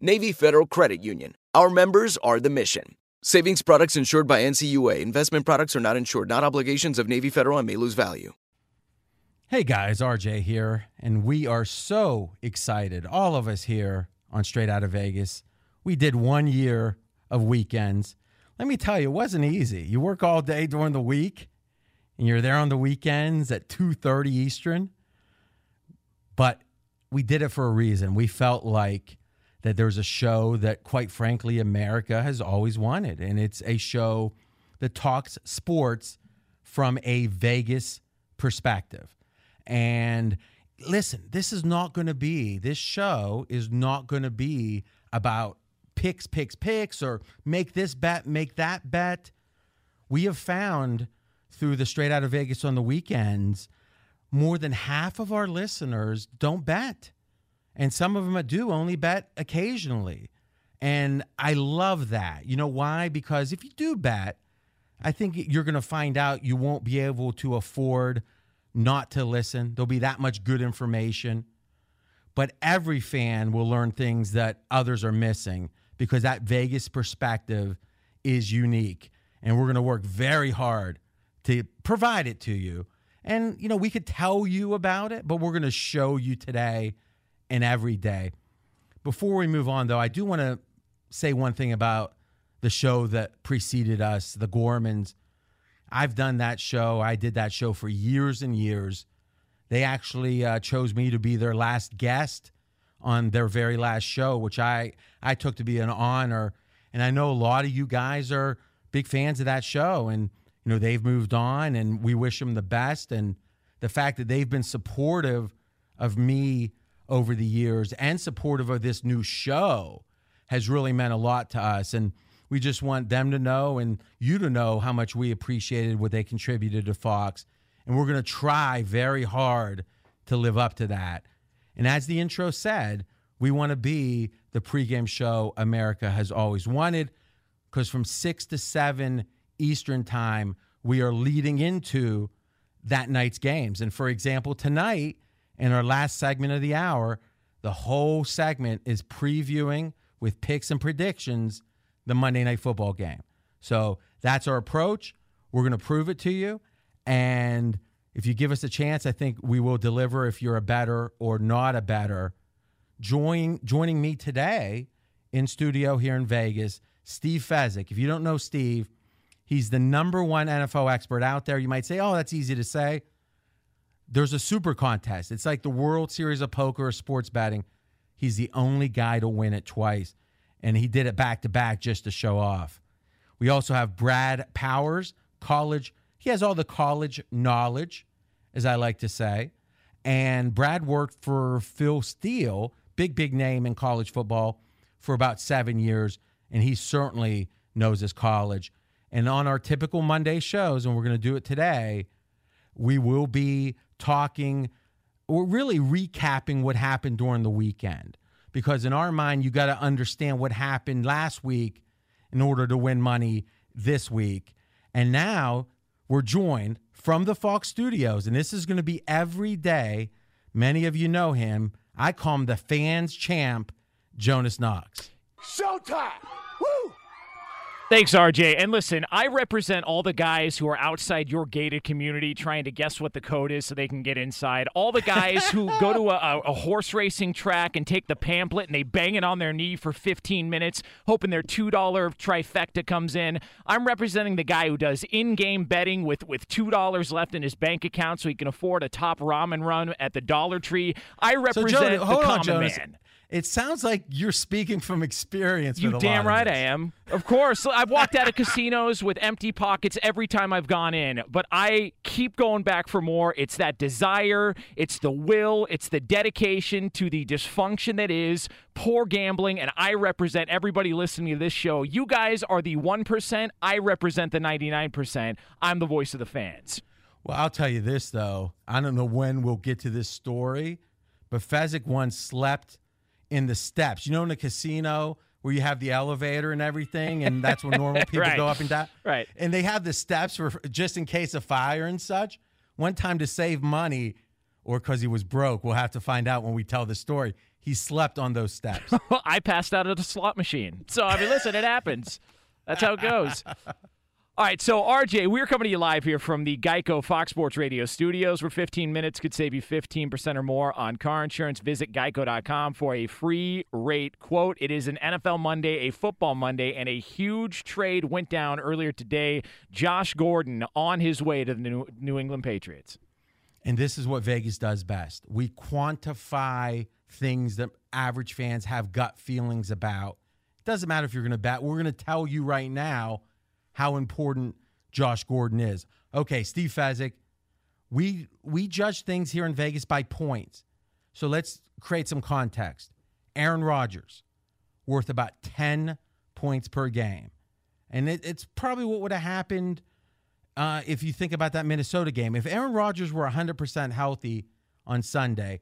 Navy Federal Credit Union. Our members are the mission. Savings products insured by NCUA. Investment products are not insured, not obligations of Navy Federal and may lose value. Hey guys, RJ here, and we are so excited, all of us here on Straight Out of Vegas. We did one year of weekends. Let me tell you, it wasn't easy. You work all day during the week, and you're there on the weekends at 2:30 Eastern. But we did it for a reason. We felt like that there's a show that, quite frankly, America has always wanted. And it's a show that talks sports from a Vegas perspective. And listen, this is not going to be, this show is not going to be about picks, picks, picks, or make this bet, make that bet. We have found through the Straight Out of Vegas on the weekends, more than half of our listeners don't bet and some of them do only bet occasionally. And I love that. You know why? Because if you do bet, I think you're going to find out you won't be able to afford not to listen. There'll be that much good information. But every fan will learn things that others are missing because that Vegas perspective is unique. And we're going to work very hard to provide it to you. And, you know, we could tell you about it, but we're going to show you today and every day. Before we move on, though, I do want to say one thing about the show that preceded us, The Gormans. I've done that show. I did that show for years and years. They actually uh, chose me to be their last guest on their very last show, which I, I took to be an honor. And I know a lot of you guys are big fans of that show. And, you know, they've moved on and we wish them the best. And the fact that they've been supportive of me over the years and supportive of this new show has really meant a lot to us. And we just want them to know and you to know how much we appreciated what they contributed to Fox. And we're going to try very hard to live up to that. And as the intro said, we want to be the pregame show America has always wanted because from 6 to 7 Eastern Time, we are leading into that night's games. And for example, tonight, in our last segment of the hour, the whole segment is previewing with picks and predictions the Monday Night Football game. So that's our approach. We're going to prove it to you. And if you give us a chance, I think we will deliver if you're a bettor or not a bettor. Join, joining me today in studio here in Vegas, Steve Fezzik. If you don't know Steve, he's the number one NFL expert out there. You might say, oh, that's easy to say there's a super contest. It's like the World Series of Poker or sports betting. He's the only guy to win it twice. and he did it back to back just to show off. We also have Brad Powers, college. He has all the college knowledge, as I like to say. And Brad worked for Phil Steele, big, big name in college football, for about seven years. And he certainly knows his college. And on our typical Monday shows, and we're going to do it today, we will be talking or really recapping what happened during the weekend. Because in our mind, you got to understand what happened last week in order to win money this week. And now we're joined from the Fox studios, and this is going to be every day. Many of you know him. I call him the fans champ, Jonas Knox. Showtime! Woo! Thanks, RJ. And listen, I represent all the guys who are outside your gated community trying to guess what the code is so they can get inside. All the guys who go to a, a, horse racing track and take the pamphlet and they bang it on their knee for 15 minutes, hoping their $2 trifecta comes in. I'm representing the guy who does in game betting with, with $2 left in his bank account so he can afford a top ramen run at the Dollar Tree. I represent so the common man. It sounds like you're speaking from experience. You damn right I am. Of course, I've walked out of casinos with empty pockets every time I've gone in, but I keep going back for more. It's that desire, it's the will, it's the dedication to the dysfunction that is poor gambling, and I represent everybody listening to this show. You guys are the 1%, I represent the 99%. I'm the voice of the fans. Well, I'll tell you this, though. I don't know when we'll get to this story, but Fezzik once slept in the steps. You know, in a casino where you have the elevator and everything, and that's where normal people right. go up and down. Right. And they have the steps for just in case of fire and such. One time to save money, or because he was broke, we'll have to find out when we tell the story. He slept on those steps. I passed out at a slot machine. So I mean, listen, it happens. That's how it goes. All right, so RJ, we're coming to you live here from the Geico Fox Sports Radio studios, where 15 minutes could save you 15% or more on car insurance. Visit geico.com for a free rate quote. It is an NFL Monday, a football Monday, and a huge trade went down earlier today. Josh Gordon on his way to the New England Patriots. And this is what Vegas does best we quantify things that average fans have gut feelings about. It doesn't matter if you're going to bet, we're going to tell you right now how important Josh Gordon is. Okay, Steve Fezzik, we we judge things here in Vegas by points. So let's create some context. Aaron Rodgers, worth about 10 points per game. And it, it's probably what would have happened uh, if you think about that Minnesota game. If Aaron Rodgers were 100% healthy on Sunday,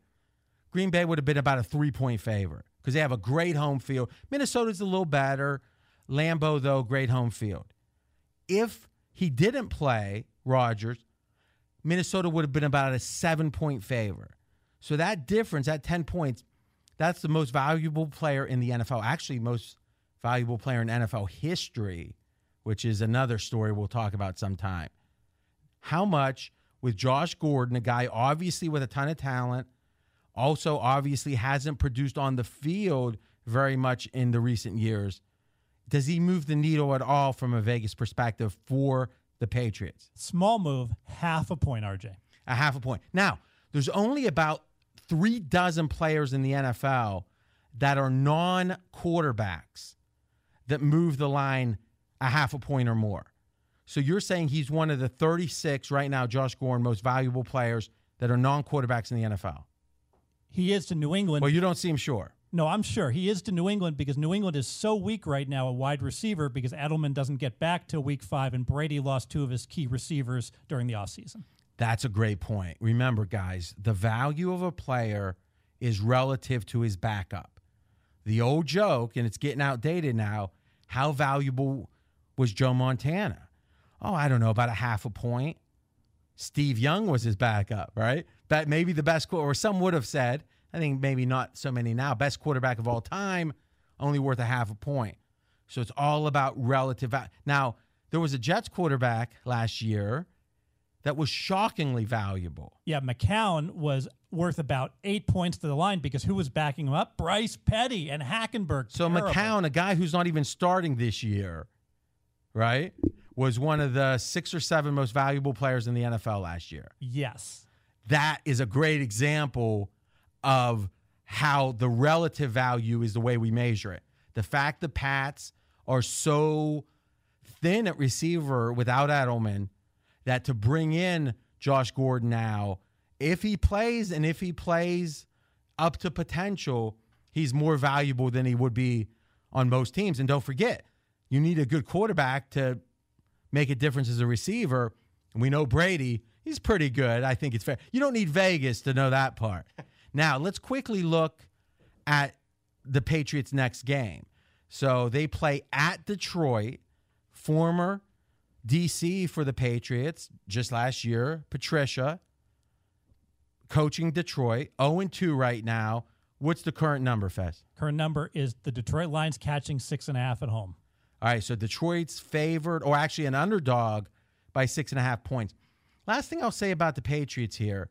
Green Bay would have been about a three point favorite because they have a great home field. Minnesota's a little better. Lambeau, though, great home field if he didn't play Rodgers, Minnesota would have been about a seven point favor. So that difference, that 10 points, that's the most valuable player in the NFL. Actually, most valuable player in NFL history, which is another story we'll talk about sometime. How much with Josh Gordon, a guy obviously with a ton of talent, also obviously hasn't produced on the field very much in the recent years does he move the needle at all from a Vegas perspective for the Patriots? Small move, half a point, RJ. A half a point. Now, there's only about three dozen players in the NFL that are non quarterbacks that move the line a half a point or more. So you're saying he's one of the 36 right now, Josh Gordon, most valuable players that are non quarterbacks in the NFL? He is to New England. Well, you don't seem sure. No, I'm sure he is to New England because New England is so weak right now, a wide receiver, because Edelman doesn't get back till week five, and Brady lost two of his key receivers during the offseason. That's a great point. Remember, guys, the value of a player is relative to his backup. The old joke, and it's getting outdated now, how valuable was Joe Montana? Oh, I don't know, about a half a point. Steve Young was his backup, right? That maybe the best, quote, or some would have said I think maybe not so many now. Best quarterback of all time, only worth a half a point. So it's all about relative value. Now, there was a Jets quarterback last year that was shockingly valuable. Yeah, McCown was worth about eight points to the line because who was backing him up? Bryce Petty and Hackenberg. So Terrible. McCown, a guy who's not even starting this year, right, was one of the six or seven most valuable players in the NFL last year. Yes. That is a great example of how the relative value is the way we measure it. The fact the Pats are so thin at receiver without Edelman that to bring in Josh Gordon now, if he plays and if he plays up to potential, he's more valuable than he would be on most teams. And don't forget, you need a good quarterback to make a difference as a receiver. And we know Brady, he's pretty good. I think it's fair. You don't need Vegas to know that part. now, let's quickly look at the Patriots' next game. So they play at Detroit, former DC for the Patriots just last year, Patricia, coaching Detroit, 0 2 right now. What's the current number, Fez? Current number is the Detroit Lions catching six and a half at home. All right, so Detroit's favored, or actually an underdog by six and a half points. Last thing I'll say about the Patriots here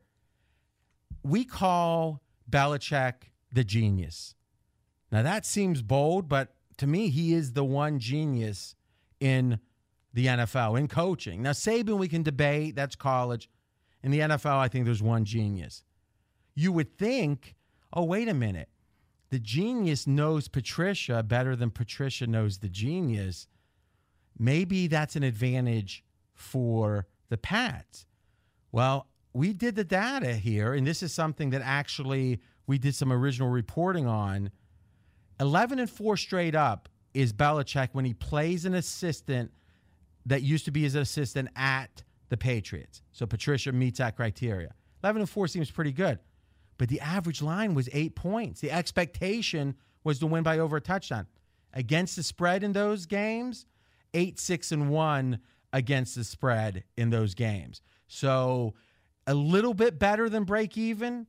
we call Belichick the genius. Now, that seems bold, but to me, he is the one genius in the NFL, in coaching. Now, Saban, we can debate, that's college. In the NFL, I think there's one genius. You would think, oh, wait a minute the genius knows Patricia better than Patricia knows the genius, maybe that's an advantage for the Pats. Well, we did the data here, and this is something that actually we did some original reporting on. 11 and 4 straight up is Belichick when he plays an assistant that used to be his assistant at the Patriots. So Patricia meets that criteria. 11 and 4 seems pretty good but the average line was eight points. The expectation was to win by over a touchdown. Against the spread in those games, eight, six, and one against the spread in those games. So a little bit better than break even.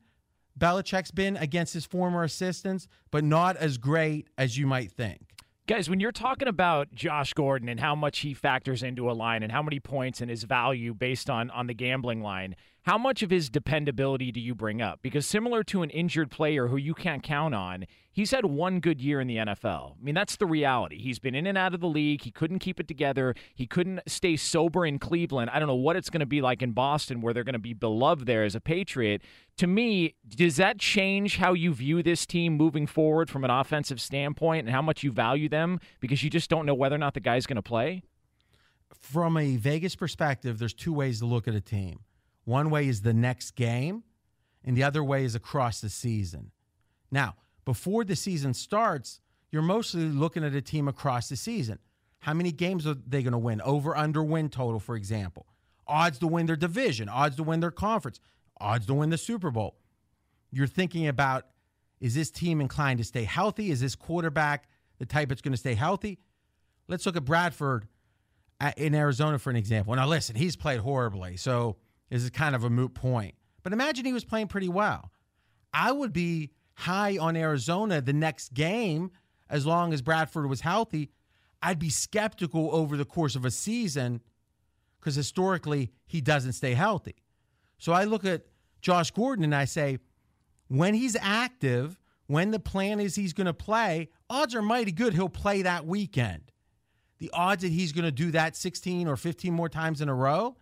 Belichick's been against his former assistants, but not as great as you might think. Guys, when you're talking about Josh Gordon and how much he factors into a line and how many points and his value based on on the gambling line, how much of his dependability do you bring up? Because similar to an injured player who you can't count on, he's had one good year in the NFL. I mean, that's the reality. He's been in and out of the league. He couldn't keep it together. He couldn't stay sober in Cleveland. I don't know what it's going to be like in Boston, where they're going to be beloved there as a Patriot. To me, does that change how you view this team moving forward from an offensive standpoint and how much you value them because you just don't know whether or not the guy's going to play? From a Vegas perspective, there's two ways to look at a team one way is the next game, and the other way is across the season. Now, before the season starts, you're mostly looking at a team across the season. How many games are they going to win? Over, under, win total, for example. Odds to win their division, odds to win their conference, odds to win the Super Bowl. You're thinking about is this team inclined to stay healthy? Is this quarterback the type that's going to stay healthy? Let's look at Bradford uh, in Arizona for an example. Now, listen, he's played horribly. So is kind of a moot point. But imagine he was playing pretty well. I would be high on Arizona the next game as long as Bradford was healthy. I'd be skeptical over the course of a season because historically he doesn't stay healthy. So I look at Josh Gordon and I say, when he's active, when the plan is he's going to play, odds are mighty good he'll play that weekend. The odds that he's going to do that 16 or 15 more times in a row,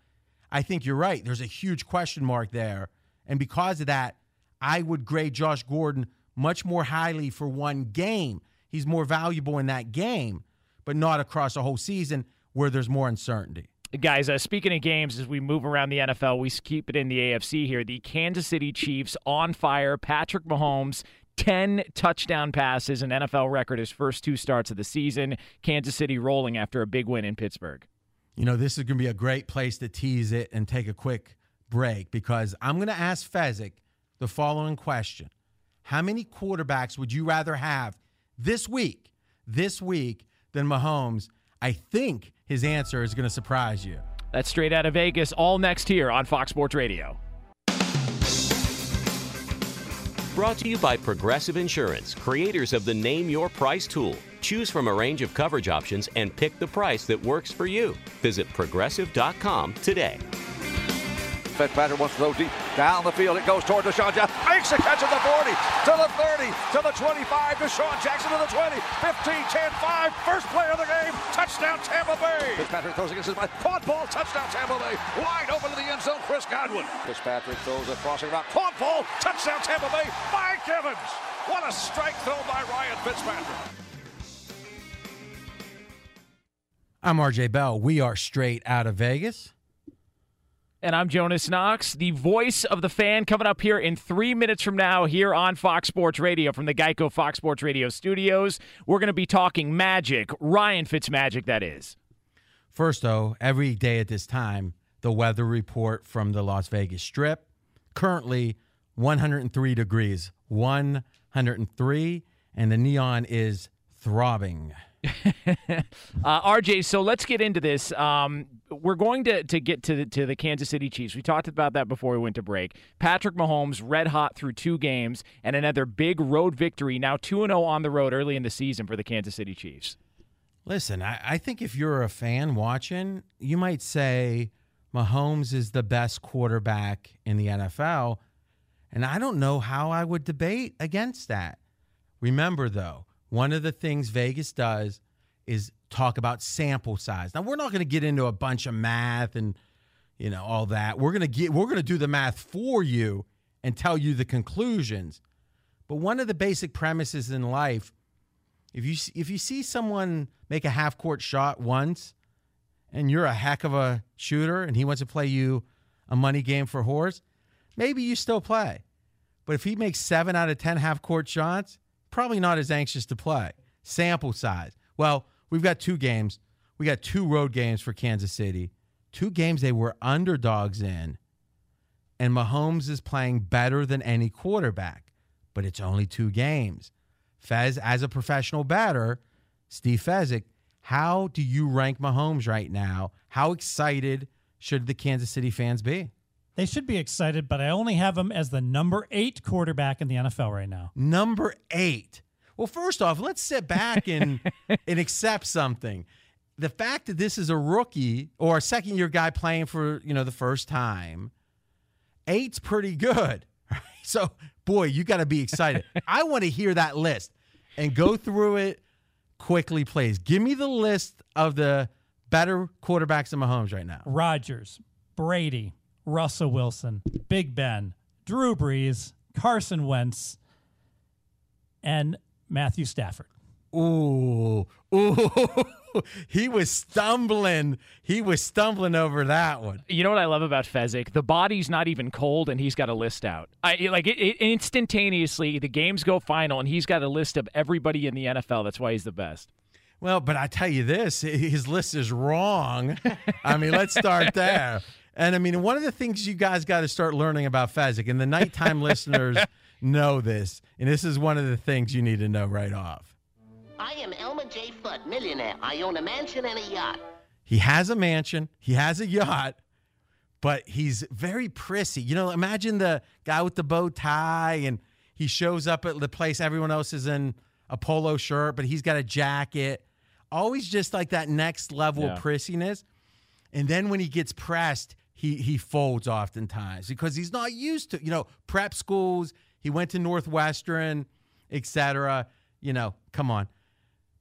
I think you're right. There's a huge question mark there. And because of that, I would grade Josh Gordon much more highly for one game. He's more valuable in that game, but not across a whole season where there's more uncertainty. Guys, uh, speaking of games, as we move around the NFL, we keep it in the AFC here. The Kansas City Chiefs on fire. Patrick Mahomes 10 touchdown passes, an NFL record his first two starts of the season. Kansas City rolling after a big win in Pittsburgh. You know, this is going to be a great place to tease it and take a quick break because I'm going to ask Fezzik the following question How many quarterbacks would you rather have this week, this week, than Mahomes? I think his answer is going to surprise you. That's straight out of Vegas, all next here on Fox Sports Radio. Brought to you by Progressive Insurance, creators of the Name Your Price tool. Choose from a range of coverage options and pick the price that works for you. Visit progressive.com today. Fitzpatrick wants to throw deep down the field. It goes toward DeSean Jackson. Makes a catch at the 40, to the 30, to the 25. DeSean Jackson to the 20, 15, 10, 5. First play of the game. Touchdown Tampa Bay. Fitzpatrick throws against his line. Caught ball. Touchdown Tampa Bay. Wide open to the end zone. Chris Godwin. Fitzpatrick throws a crossing route. Caught ball. Touchdown Tampa Bay. Mike Evans. What a strike throw by Ryan Fitzpatrick. I'm RJ Bell. We are straight out of Vegas. And I'm Jonas Knox, the voice of the fan, coming up here in three minutes from now here on Fox Sports Radio from the Geico Fox Sports Radio studios. We're going to be talking magic, Ryan Fitzmagic, that is. First, though, every day at this time, the weather report from the Las Vegas Strip. Currently 103 degrees, 103, and the neon is throbbing. uh, RJ, so let's get into this. Um, we're going to, to get to the, to the Kansas City Chiefs. We talked about that before we went to break. Patrick Mahomes, red hot through two games, and another big road victory. Now 2 0 on the road early in the season for the Kansas City Chiefs. Listen, I, I think if you're a fan watching, you might say Mahomes is the best quarterback in the NFL. And I don't know how I would debate against that. Remember, though, one of the things Vegas does is talk about sample size. Now we're not going to get into a bunch of math and you know all that. We're going to get we're going to do the math for you and tell you the conclusions. But one of the basic premises in life if you if you see someone make a half court shot once and you're a heck of a shooter and he wants to play you a money game for horse, maybe you still play. But if he makes 7 out of 10 half court shots, probably not as anxious to play. Sample size. Well, we've got two games. We got two road games for Kansas City. Two games they were underdogs in. And Mahomes is playing better than any quarterback, but it's only two games. Fez, as a professional batter, Steve Fezzik, how do you rank Mahomes right now? How excited should the Kansas City fans be? They should be excited, but I only have him as the number eight quarterback in the NFL right now. Number eight. Well, first off, let's sit back and and accept something. The fact that this is a rookie or a second year guy playing for you know the first time, eight's pretty good. Right? So, boy, you got to be excited. I want to hear that list and go through it quickly, please. Give me the list of the better quarterbacks in Mahomes right now. Rodgers, Brady, Russell Wilson, Big Ben, Drew Brees, Carson Wentz, and Matthew Stafford. Ooh, ooh, he was stumbling. He was stumbling over that one. You know what I love about Fezzik? The body's not even cold, and he's got a list out. I like it, it, instantaneously. The games go final, and he's got a list of everybody in the NFL. That's why he's the best. Well, but I tell you this, his list is wrong. I mean, let's start there. And I mean, one of the things you guys got to start learning about Fezzik, and the nighttime listeners know this, and this is one of the things you need to know right off. I am Elmer J. Fudd, millionaire. I own a mansion and a yacht. He has a mansion, he has a yacht, but he's very prissy. You know, imagine the guy with the bow tie, and he shows up at the place everyone else is in a polo shirt, but he's got a jacket. Always just like that next level yeah. of prissiness. And then when he gets pressed, he he folds oftentimes because he's not used to you know prep schools. He went to Northwestern, etc. You know, come on,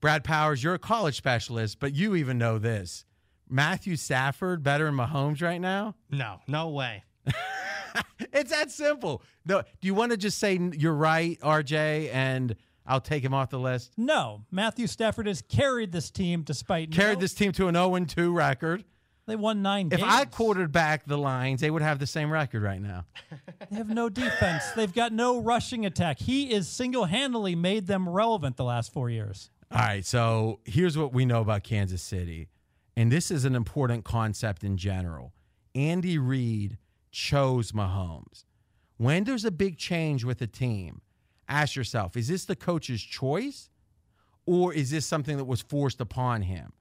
Brad Powers, you're a college specialist, but you even know this. Matthew Stafford better than Mahomes right now? No, no way. it's that simple. No, do you want to just say you're right, RJ, and I'll take him off the list? No, Matthew Stafford has carried this team despite carried no- this team to an 0 2 record. They won nine if games. I quarterback the Lions, they would have the same record right now. they have no defense. They've got no rushing attack. He is single handedly made them relevant the last four years. All right. So here's what we know about Kansas City. And this is an important concept in general. Andy Reid chose Mahomes. When there's a big change with a team, ask yourself is this the coach's choice or is this something that was forced upon him?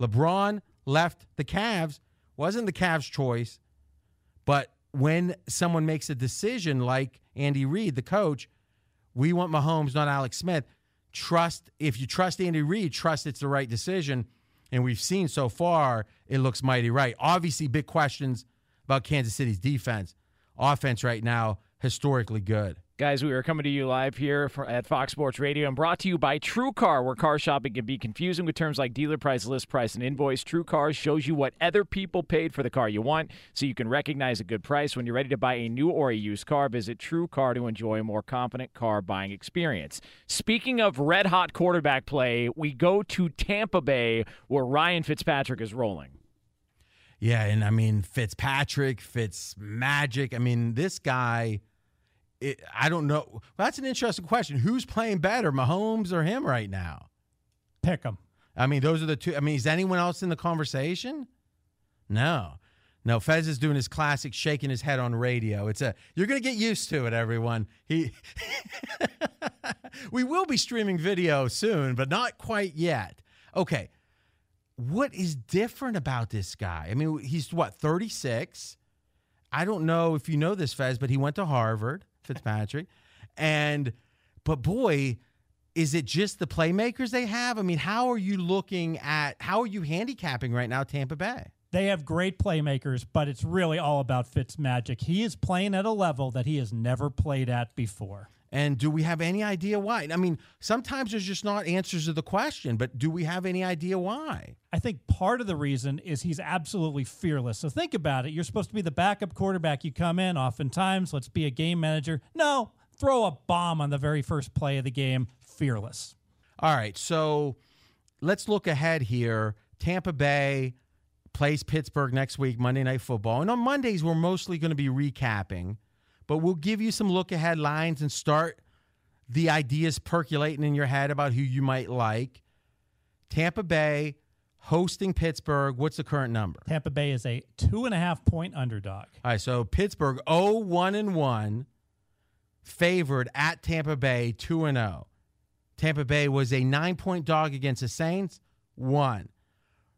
LeBron left the Cavs wasn't the Cavs' choice, but when someone makes a decision like Andy Reid, the coach, we want Mahomes, not Alex Smith. Trust if you trust Andy Reid, trust it's the right decision. And we've seen so far it looks mighty right. Obviously, big questions about Kansas City's defense. Offense right now, historically good. Guys, we are coming to you live here for, at Fox Sports Radio and brought to you by True Car, where car shopping can be confusing with terms like dealer price, list price, and invoice. True Car shows you what other people paid for the car you want so you can recognize a good price. When you're ready to buy a new or a used car, visit True Car to enjoy a more confident car buying experience. Speaking of red hot quarterback play, we go to Tampa Bay where Ryan Fitzpatrick is rolling. Yeah, and I mean Fitzpatrick, Fitz Magic. I mean, this guy it, I don't know. Well, that's an interesting question. Who's playing better, Mahomes or him right now? Pick him. I mean, those are the two. I mean, is anyone else in the conversation? No. No, Fez is doing his classic shaking his head on radio. It's a you're going to get used to it everyone. He We will be streaming video soon, but not quite yet. Okay. What is different about this guy? I mean, he's what, 36? I don't know if you know this Fez, but he went to Harvard. Fitzpatrick. And but boy, is it just the playmakers they have? I mean, how are you looking at how are you handicapping right now Tampa Bay? They have great playmakers, but it's really all about Fitz magic. He is playing at a level that he has never played at before. And do we have any idea why? I mean, sometimes there's just not answers to the question, but do we have any idea why? I think part of the reason is he's absolutely fearless. So think about it. You're supposed to be the backup quarterback. You come in, oftentimes, let's be a game manager. No, throw a bomb on the very first play of the game. Fearless. All right. So let's look ahead here. Tampa Bay plays Pittsburgh next week, Monday Night Football. And on Mondays, we're mostly going to be recapping but we'll give you some look ahead lines and start the ideas percolating in your head about who you might like. Tampa Bay hosting Pittsburgh. What's the current number? Tampa Bay is a two and a half point underdog. All right, so Pittsburgh 0 1 and 1, favored at Tampa Bay 2 and 0. Tampa Bay was a nine point dog against the Saints, one.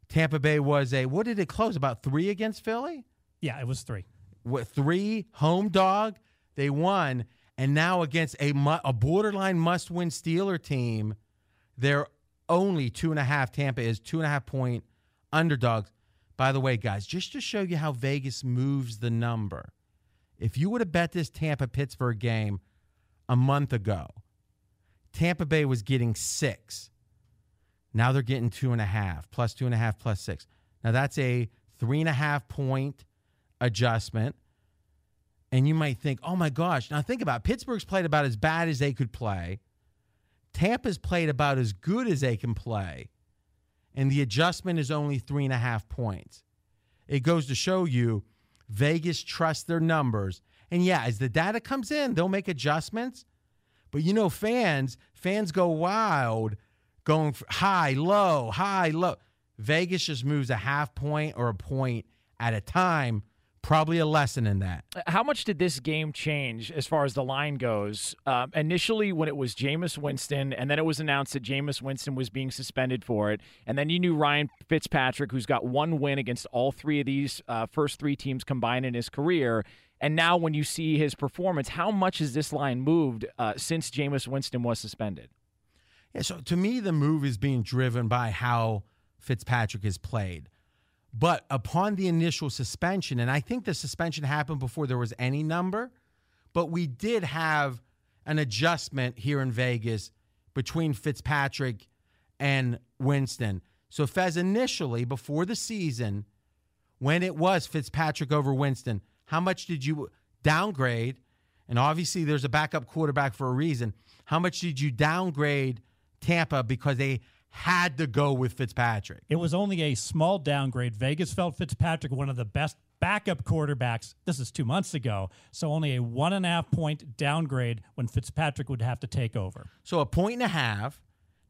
Tampa Bay was a, what did it close? About three against Philly? Yeah, it was three with three home dog. They won, and now against a a borderline must win Steeler team, they're only two and a half. Tampa is two and a half point underdogs. By the way, guys, just to show you how Vegas moves the number, if you would have bet this Tampa Pittsburgh game a month ago, Tampa Bay was getting six. Now they're getting two and a half, plus two and a half, plus six. Now that's a three and a half point adjustment. And you might think, oh my gosh. Now think about it. Pittsburgh's played about as bad as they could play. Tampa's played about as good as they can play. And the adjustment is only three and a half points. It goes to show you Vegas trusts their numbers. And yeah, as the data comes in, they'll make adjustments. But you know, fans, fans go wild going high, low, high, low. Vegas just moves a half point or a point at a time probably a lesson in that. How much did this game change as far as the line goes? Uh, initially, when it was Jameis Winston, and then it was announced that Jameis Winston was being suspended for it, and then you knew Ryan Fitzpatrick, who's got one win against all three of these uh, first three teams combined in his career. And now, when you see his performance, how much has this line moved uh, since Jameis Winston was suspended? Yeah, so to me, the move is being driven by how Fitzpatrick has played. But upon the initial suspension, and I think the suspension happened before there was any number, but we did have an adjustment here in Vegas between Fitzpatrick and Winston. So Fez initially before the season, when it was Fitzpatrick over Winston, how much did you downgrade? And obviously there's a backup quarterback for a reason. How much did you downgrade Tampa because they had to go with Fitzpatrick. It was only a small downgrade. Vegas felt Fitzpatrick one of the best backup quarterbacks. This is two months ago. So only a one and a half point downgrade when Fitzpatrick would have to take over. So a point and a half.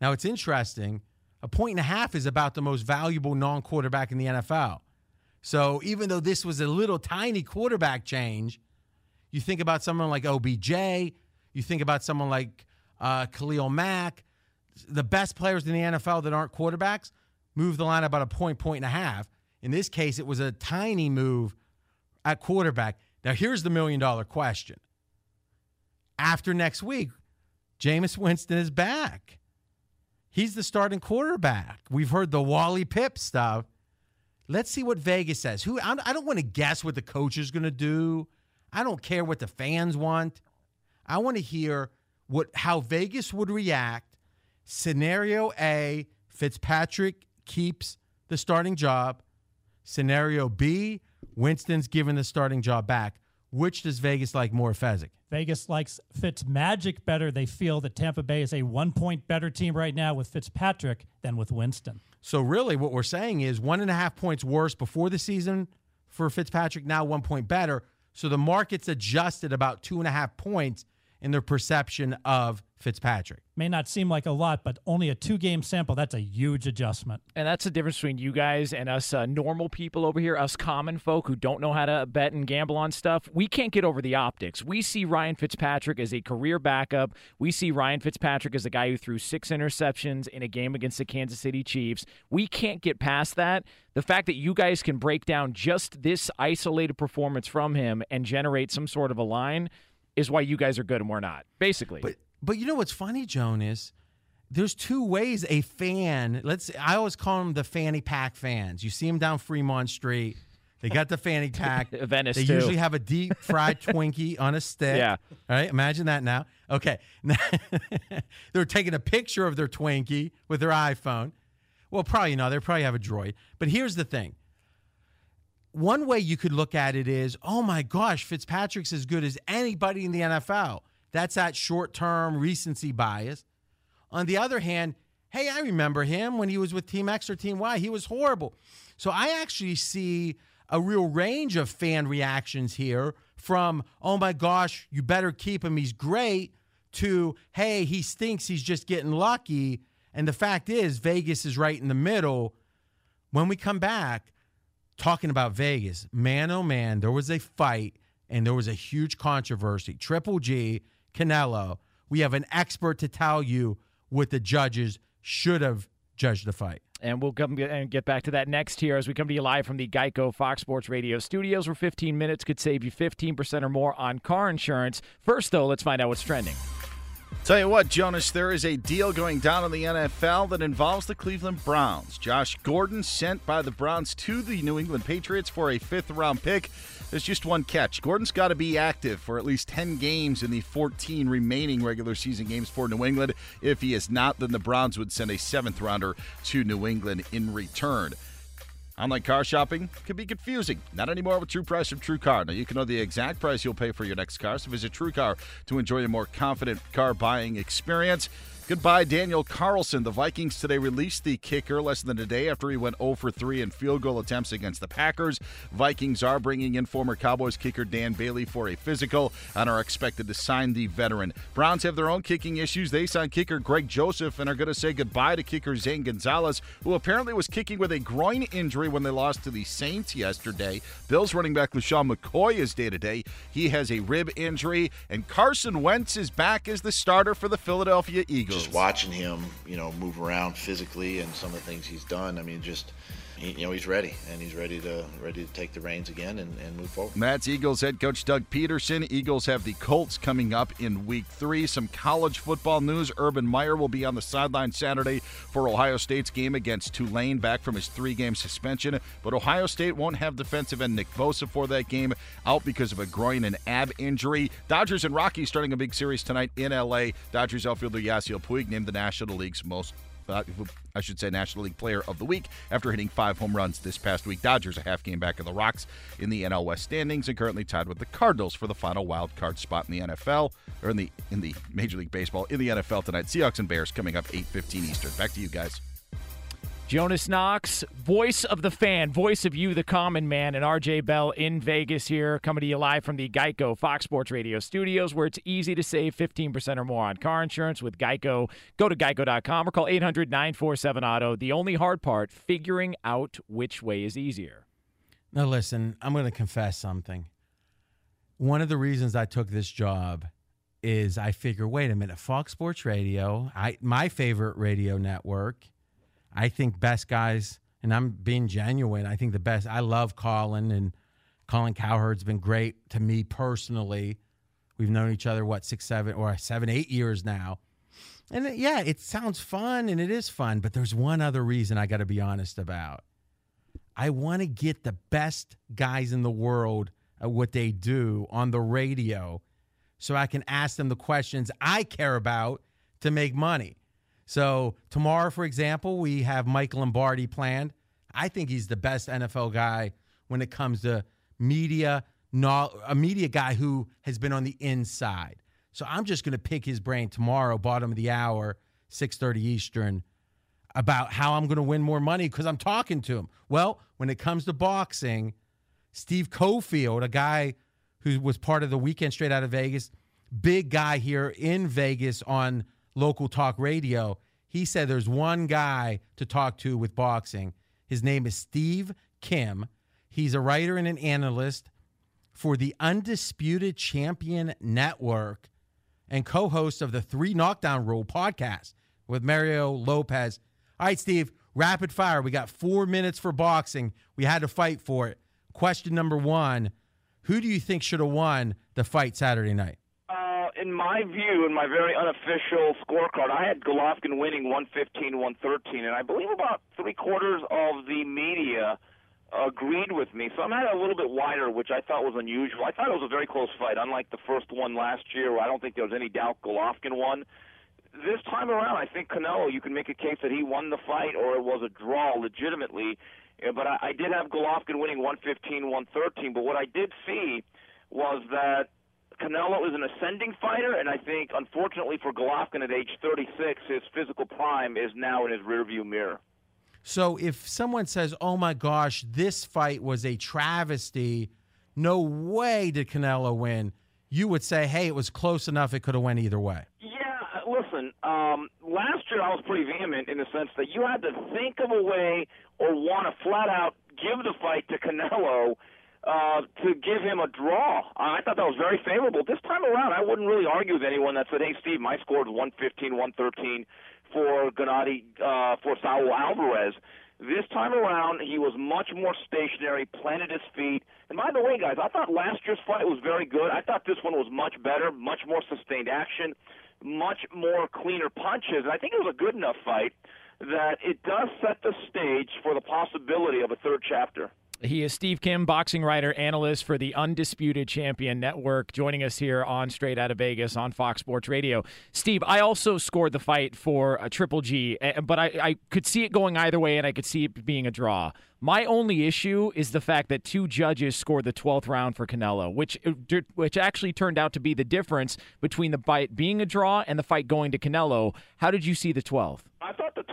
Now it's interesting. A point and a half is about the most valuable non quarterback in the NFL. So even though this was a little tiny quarterback change, you think about someone like OBJ, you think about someone like uh, Khalil Mack, the best players in the NFL that aren't quarterbacks move the line about a point, point and a half. In this case, it was a tiny move at quarterback. Now, here's the million dollar question. After next week, Jameis Winston is back. He's the starting quarterback. We've heard the Wally Pipp stuff. Let's see what Vegas says. Who I don't want to guess what the coach is going to do. I don't care what the fans want. I want to hear what how Vegas would react. Scenario A, Fitzpatrick keeps the starting job. Scenario B, Winston's given the starting job back. Which does Vegas like more, Fezzik? Vegas likes Fitz Magic better. They feel that Tampa Bay is a one point better team right now with Fitzpatrick than with Winston. So really, what we're saying is one and a half points worse before the season for Fitzpatrick. Now one point better. So the market's adjusted about two and a half points in their perception of Fitzpatrick. May not seem like a lot, but only a two game sample. That's a huge adjustment. And that's the difference between you guys and us uh, normal people over here, us common folk who don't know how to bet and gamble on stuff. We can't get over the optics. We see Ryan Fitzpatrick as a career backup. We see Ryan Fitzpatrick as a guy who threw six interceptions in a game against the Kansas City Chiefs. We can't get past that. The fact that you guys can break down just this isolated performance from him and generate some sort of a line is why you guys are good and we're not, basically. But but you know what's funny, Joan, is there's two ways a fan. Let's. I always call them the fanny pack fans. You see them down Fremont Street. They got the fanny pack. Venice. They too. usually have a deep fried Twinkie on a stick. Yeah. All right. Imagine that now. Okay. they're taking a picture of their Twinkie with their iPhone. Well, probably not. They probably have a droid. But here's the thing. One way you could look at it is, oh my gosh, Fitzpatrick's as good as anybody in the NFL. That's that short term recency bias. On the other hand, hey, I remember him when he was with Team X or Team Y. He was horrible. So I actually see a real range of fan reactions here from, oh my gosh, you better keep him, he's great, to, hey, he stinks, he's just getting lucky. And the fact is, Vegas is right in the middle. When we come back, talking about Vegas, man, oh man, there was a fight and there was a huge controversy. Triple G, Canelo, we have an expert to tell you what the judges should have judged the fight. And we'll come and get back to that next here as we come to you live from the Geico Fox Sports Radio studios, where 15 minutes could save you 15% or more on car insurance. First, though, let's find out what's trending. Tell you what, Jonas, there is a deal going down in the NFL that involves the Cleveland Browns. Josh Gordon sent by the Browns to the New England Patriots for a fifth round pick. There's just one catch. Gordon's got to be active for at least 10 games in the 14 remaining regular season games for New England. If he is not, then the Browns would send a seventh rounder to New England in return. Online car shopping can be confusing. Not anymore with True Price from True Car. Now you can know the exact price you'll pay for your next car. So visit True Car to enjoy a more confident car buying experience. Goodbye, Daniel Carlson. The Vikings today released the kicker less than a day after he went 0 for 3 in field goal attempts against the Packers. Vikings are bringing in former Cowboys kicker Dan Bailey for a physical and are expected to sign the veteran. Browns have their own kicking issues. They signed kicker Greg Joseph and are going to say goodbye to kicker Zane Gonzalez, who apparently was kicking with a groin injury when they lost to the Saints yesterday. Bills running back LeSean McCoy is day to day. He has a rib injury, and Carson Wentz is back as the starter for the Philadelphia Eagles just watching him, you know, move around physically and some of the things he's done. I mean, just he, you know, he's ready and he's ready to ready to take the reins again and, and move forward. That's Eagles head coach Doug Pederson. Eagles have the Colts coming up in Week Three. Some college football news: Urban Meyer will be on the sideline Saturday for Ohio State's game against Tulane, back from his three-game suspension. But Ohio State won't have defensive end Nick Bosa for that game, out because of a groin and ab injury. Dodgers and Rockies starting a big series tonight in LA. Dodgers outfielder Yasiel Puig named the National League's most I should say, National League Player of the Week after hitting five home runs this past week. Dodgers a half game back of the Rocks in the NL West standings and currently tied with the Cardinals for the final wild card spot in the NFL or in the in the Major League Baseball in the NFL tonight. Seahawks and Bears coming up 8:15 Eastern. Back to you guys. Jonas Knox, voice of the fan, voice of you, the common man, and RJ Bell in Vegas here, coming to you live from the Geico Fox Sports Radio studios, where it's easy to save 15% or more on car insurance with Geico. Go to geico.com or call 800 947 Auto. The only hard part, figuring out which way is easier. Now, listen, I'm going to confess something. One of the reasons I took this job is I figure, wait a minute, Fox Sports Radio, I my favorite radio network I think best guys, and I'm being genuine. I think the best. I love Colin, and Colin Cowherd's been great to me personally. We've known each other what six, seven, or seven, eight years now. And it, yeah, it sounds fun, and it is fun. But there's one other reason I got to be honest about. I want to get the best guys in the world at what they do on the radio so I can ask them the questions I care about to make money. So, tomorrow, for example, we have Mike Lombardi planned. I think he's the best NFL guy when it comes to media, a media guy who has been on the inside. So, I'm just going to pick his brain tomorrow, bottom of the hour, 6:30 Eastern, about how I'm going to win more money because I'm talking to him. Well, when it comes to boxing, Steve Cofield, a guy who was part of the weekend straight out of Vegas, big guy here in Vegas on local talk radio. He said there's one guy to talk to with boxing. His name is Steve Kim. He's a writer and an analyst for the Undisputed Champion Network and co host of the Three Knockdown Rule podcast with Mario Lopez. All right, Steve, rapid fire. We got four minutes for boxing. We had to fight for it. Question number one Who do you think should have won the fight Saturday night? In my view, in my very unofficial scorecard, I had Golovkin winning 115 113, and I believe about three quarters of the media agreed with me. So I'm at a little bit wider, which I thought was unusual. I thought it was a very close fight, unlike the first one last year, where I don't think there was any doubt Golovkin won. This time around, I think Canelo, you can make a case that he won the fight or it was a draw legitimately. Eh, but I, I did have Golovkin winning 115 113. But what I did see was that Canelo is an ascending fighter, and I think, unfortunately for Golovkin at age 36, his physical prime is now in his rearview mirror. So if someone says, "Oh my gosh, this fight was a travesty," no way did Canelo win. You would say, "Hey, it was close enough; it could have went either way." Yeah, uh, listen. Um, last year I was pretty vehement in the sense that you had to think of a way or want to flat out give the fight to Canelo uh, to give him a draw. I thought that was very favorable. This time around, I wouldn't really argue with anyone that said, "Hey, Steve, my score is 115, 113 for Gennady uh, for Saul Alvarez." This time around, he was much more stationary, planted his feet. And by the way, guys, I thought last year's fight was very good. I thought this one was much better, much more sustained action, much more cleaner punches. And I think it was a good enough fight that it does set the stage for the possibility of a third chapter. He is Steve Kim, boxing writer, analyst for the Undisputed Champion Network, joining us here on Straight Out of Vegas on Fox Sports Radio. Steve, I also scored the fight for a Triple G, eh, but I, I could see it going either way, and I could see it being a draw. My only issue is the fact that two judges scored the 12th round for Canelo, which uh, which actually turned out to be the difference between the fight being a draw and the fight going to Canelo. How did you see the 12th?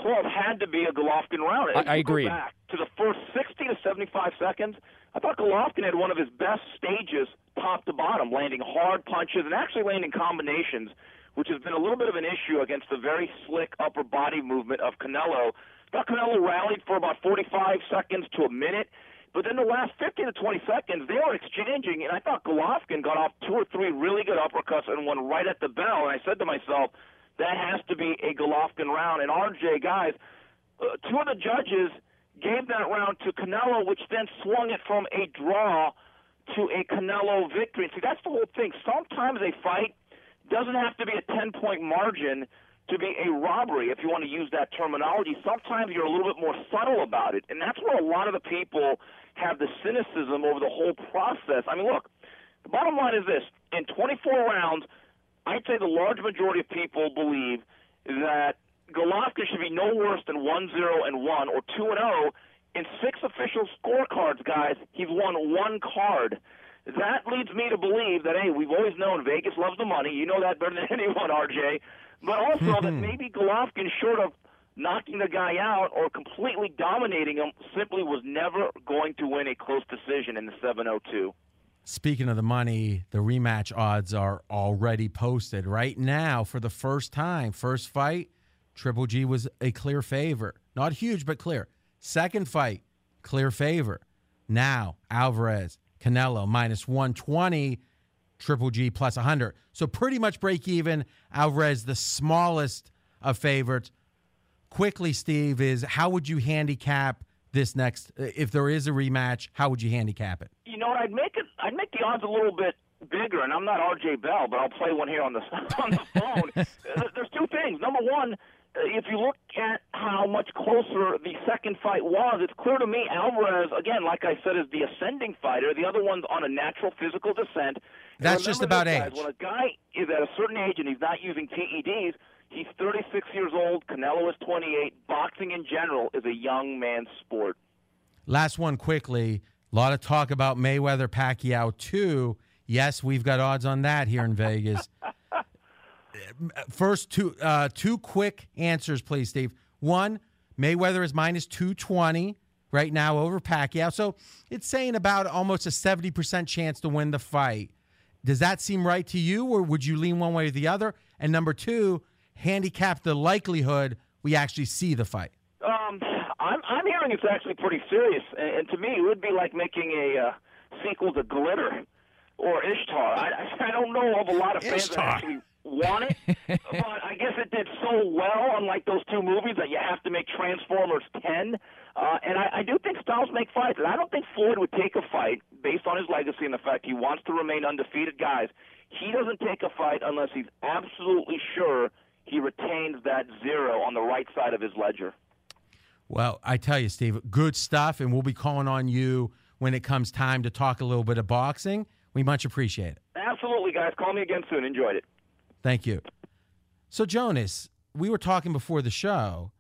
I 12 had to be a Golovkin round. I- I If you go agree. Back to the first 60 to 75 seconds, I thought Golovkin had one of his best stages, top to bottom, landing hard punches and actually landing combinations, which has been a little bit of an issue against the very slick upper body movement of Canelo. I thought Canelo rallied for about 45 seconds to a minute. But then the last 15 to 20 seconds, they were exchanging, and I thought Golovkin got off two or three really good uppercuts and one right at the bell. And I said to myself, that has to be a Golovkin round. And RJ, guys, uh, two of the judges gave that round to Canelo, which then swung it from a draw to a Canelo victory. See, that's the whole thing. Sometimes a fight doesn't have to be a 10 point margin to be a robbery, if you want to use that terminology. Sometimes you're a little bit more subtle about it. And that's where a lot of the people have the cynicism over the whole process. I mean, look, the bottom line is this in 24 rounds, I'd say the large majority of people believe that Golovkin should be no worse than 1 0 and 1 or 2 and 0. In six official scorecards, guys, he's won one card. That leads me to believe that, hey, we've always known Vegas loves the money. You know that better than anyone, RJ. But also that maybe Golovkin, short of knocking the guy out or completely dominating him, simply was never going to win a close decision in the 702. Speaking of the money, the rematch odds are already posted right now for the first time. First fight, Triple G was a clear favor. Not huge, but clear. Second fight, clear favor. Now, Alvarez, Canelo minus 120, Triple G plus 100. So pretty much break even. Alvarez, the smallest of favorites. Quickly, Steve, is how would you handicap this next? If there is a rematch, how would you handicap it? You know? I'd make it. I'd make the odds a little bit bigger, and I'm not R.J. Bell, but I'll play one here on the on the phone. There's two things. Number one, uh, if you look at how much closer the second fight was. It's clear to me Alvarez, again, like I said, is the ascending fighter. The other one's on a natural physical descent. That's just about guys, age. When a guy is at a certain age and he's not using PEDs, he's 36 years old. Canelo is 28. Boxing in general is a young man's sport. Last one quickly. A lot of talk about Mayweather Pacquiao too. Yes, we've got odds on that here in Vegas. First two uh, two quick answers, please, Steve. One, Mayweather is minus two twenty right now over Pacquiao, so it's saying about almost a seventy percent chance to win the fight. Does that seem right to you, or would you lean one way or the other? And number two, handicap the likelihood we actually see the fight. Um, I'm, I'm it's actually pretty serious, and, and to me, it would be like making a uh, sequel to Glitter or Ishtar. I, I- don't know of a lot of fans that actually want it, but I guess it did so well, unlike those two movies, that you have to make Transformers 10. Uh, and I, I do think styles make fights, and I don't think Floyd would take a fight based on his legacy and the fact he wants to remain undefeated. Guys, he doesn't take a fight unless he's absolutely sure he retains that zero on the right side of his ledger. Well, I tell you, Steve, good stuff, and we'll be calling on you when it comes time to talk a little bit of boxing. We much appreciate it. Absolutely, guys. Call me again soon. Enjoyed it. Thank you. So, Jonas, we were talking before the show,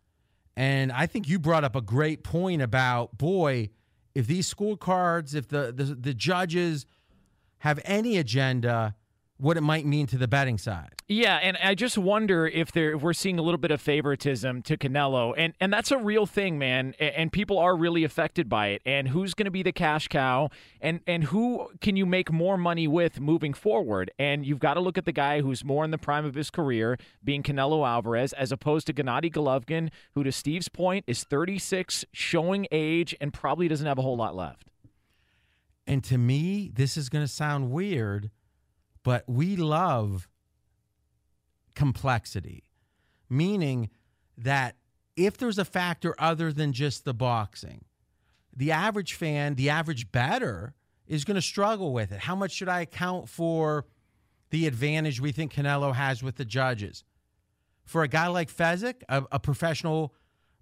and I think you brought up a great point about boy, if these scorecards, if the the, the judges have any agenda, what it might mean to the betting side. Yeah, and I just wonder if there if we're seeing a little bit of favoritism to Canelo, and and that's a real thing, man. a- And people are really affected by it. And who's going to be the cash cow, and and who can you make more money with moving forward? And you've got to look at the guy who's more in the prime of his career, being Canelo Alvarez, as opposed to Gennady Golovkin, who, to Steve's point, is 36, showing age, and probably doesn't have a whole lot left. And to me, this is going to sound weird, but we love complexity, meaning that if there's a factor other than just the boxing, the average fan, the average bettor is going to struggle with it. How much should I account for the advantage we think Canelo has with the judges? For a guy like Fezzik, a, a professional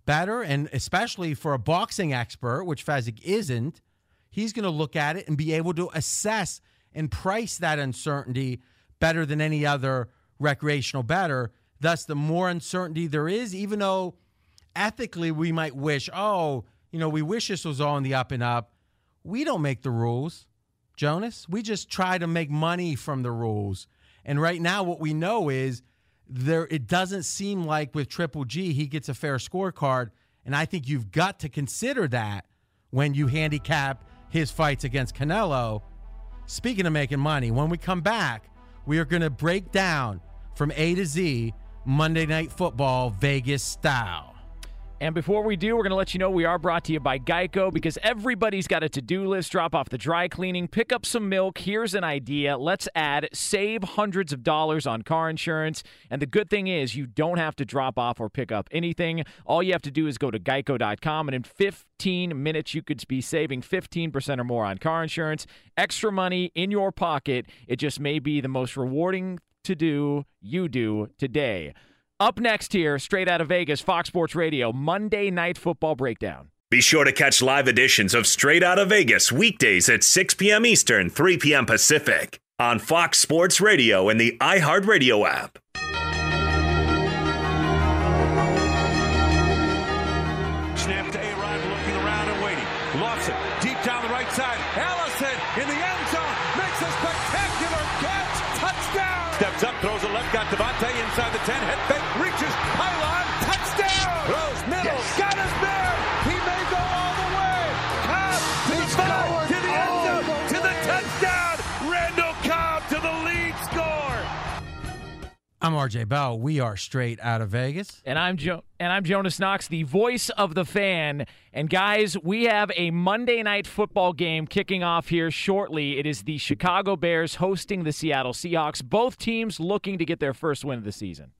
bettor, and especially for a boxing expert, which Fezzik isn't, he's going to look at it and be able to assess and price that uncertainty better than any other recreational bettor. Thus, the more uncertainty there is, even though ethically we might wish, oh, you know, we wish this was all in the up and up. We don't make the rules, Jonas. We just try to make money from the rules. And right now, what we know is there. It doesn't seem like with Triple G he gets a fair scorecard, and I think you've got to consider that when you handicap his fights against Canelo. Speaking of making money, when we come back, we are going to break down from A to Z Monday Night Football Vegas style. And before we do, we're going to let you know we are brought to you by Geico because everybody's got a to do list. Drop off the dry cleaning, pick up some milk. Here's an idea. Let's add save hundreds of dollars on car insurance. And the good thing is, you don't have to drop off or pick up anything. All you have to do is go to geico.com, and in 15 minutes, you could be saving 15% or more on car insurance. Extra money in your pocket. It just may be the most rewarding to do you do today. Up next here, straight out of Vegas, Fox Sports Radio, Monday Night Football Breakdown. Be sure to catch live editions of Straight Out of Vegas weekdays at 6 p.m. Eastern, 3 p.m. Pacific on Fox Sports Radio and the iHeartRadio app. I'm RJ Bell. We are straight out of Vegas. And I'm jo- and I'm Jonas Knox, the voice of the fan. And guys, we have a Monday night football game kicking off here shortly. It is the Chicago Bears hosting the Seattle Seahawks. Both teams looking to get their first win of the season.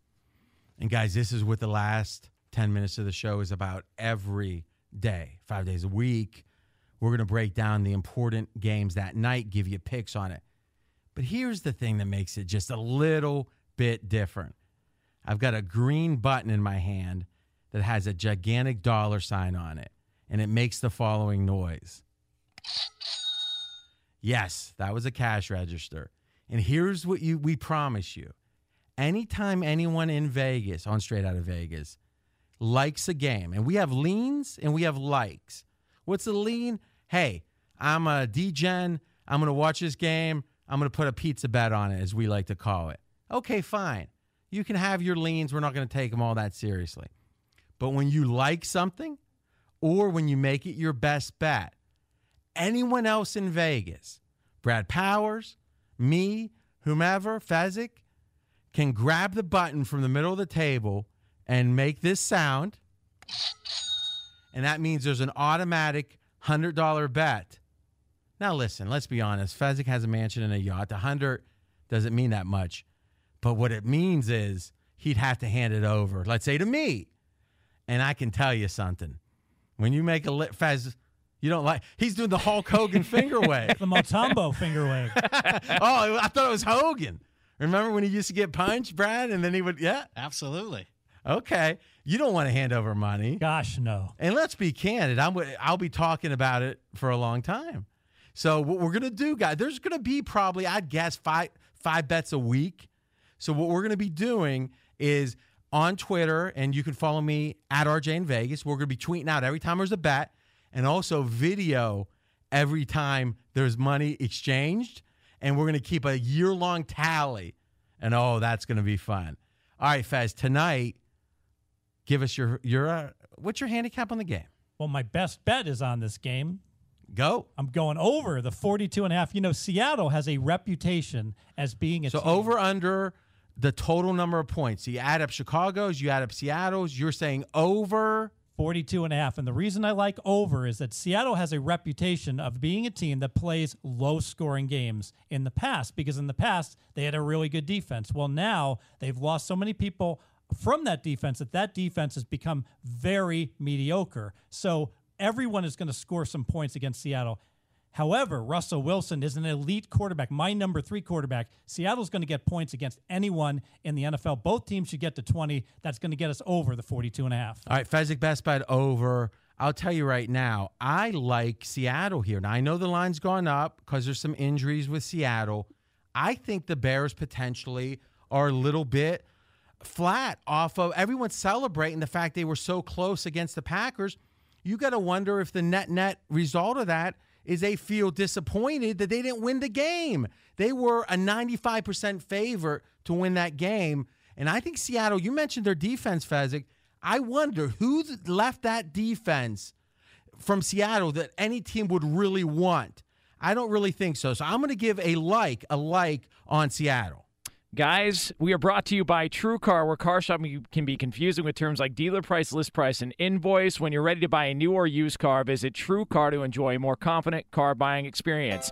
And guys, this is what the last 10 minutes of the show is about every day, five days a week. We're going to break down the important games that night, give you picks on it. But here's the thing that makes it just a little bit different. I've got a green button in my hand that has a gigantic dollar sign on it, and it makes the following noise. Yes, that was a cash register. And here's what you we promise you. Anytime anyone in Vegas, on Straight Out of Vegas, likes a game, and we have leans and we have likes. What's a lean? Hey, I'm a degen. I'm going to watch this game. I'm going to put a pizza bet on it, as we like to call it. Okay, fine. You can have your leans. We're not going to take them all that seriously. But when you like something or when you make it your best bet, anyone else in Vegas, Brad Powers, me, whomever, Fezzik, can grab the button from the middle of the table and make this sound. And that means there's an automatic $100 bet. Now, listen, let's be honest. Fezzik has a mansion and a yacht. The 100 doesn't mean that much. But what it means is he'd have to hand it over, let's say to me. And I can tell you something. When you make a lit Fez, you don't like he's doing the Hulk Hogan finger wave. the Mutombo finger wave. oh, I thought it was Hogan. Remember when he used to get punched, Brad? And then he would, yeah. Absolutely. Okay. You don't want to hand over money. Gosh, no. And let's be candid. I'm I'll be talking about it for a long time. So what we're gonna do, guys, there's gonna be probably, I'd guess, five five bets a week. So what we're gonna be doing is on Twitter, and you can follow me at RJ in Vegas. We're gonna be tweeting out every time there's a bet, and also video every time there's money exchanged. And we're gonna keep a year long tally. And oh, that's gonna be fun. All right, Fez, tonight, give us your your uh, what's your handicap on the game? Well, my best bet is on this game. Go. I'm going over the 42 and a half. You know, Seattle has a reputation as being a So team. over under the total number of points. You add up Chicago's, you add up Seattle's. You're saying over 42 and a half. And the reason I like over is that Seattle has a reputation of being a team that plays low scoring games in the past because in the past they had a really good defense. Well, now they've lost so many people from that defense that that defense has become very mediocre. So everyone is going to score some points against Seattle. However, Russell Wilson is an elite quarterback, my number three quarterback. Seattle's going to get points against anyone in the NFL. Both teams should get to 20. That's going to get us over the 42 and a half. All right, Fezzik best bet over. I'll tell you right now, I like Seattle here. Now I know the line's gone up because there's some injuries with Seattle. I think the Bears potentially are a little bit flat off of everyone celebrating the fact they were so close against the Packers. You got to wonder if the net net result of that is they feel disappointed that they didn't win the game. They were a 95% favorite to win that game. And I think Seattle, you mentioned their defense, Fezzik. I wonder who left that defense from Seattle that any team would really want. I don't really think so. So I'm going to give a like, a like on Seattle. Guys, we are brought to you by TrueCar, where car shopping can be confusing with terms like dealer price, list price, and invoice. When you're ready to buy a new or used car, visit TrueCar to enjoy a more confident car buying experience.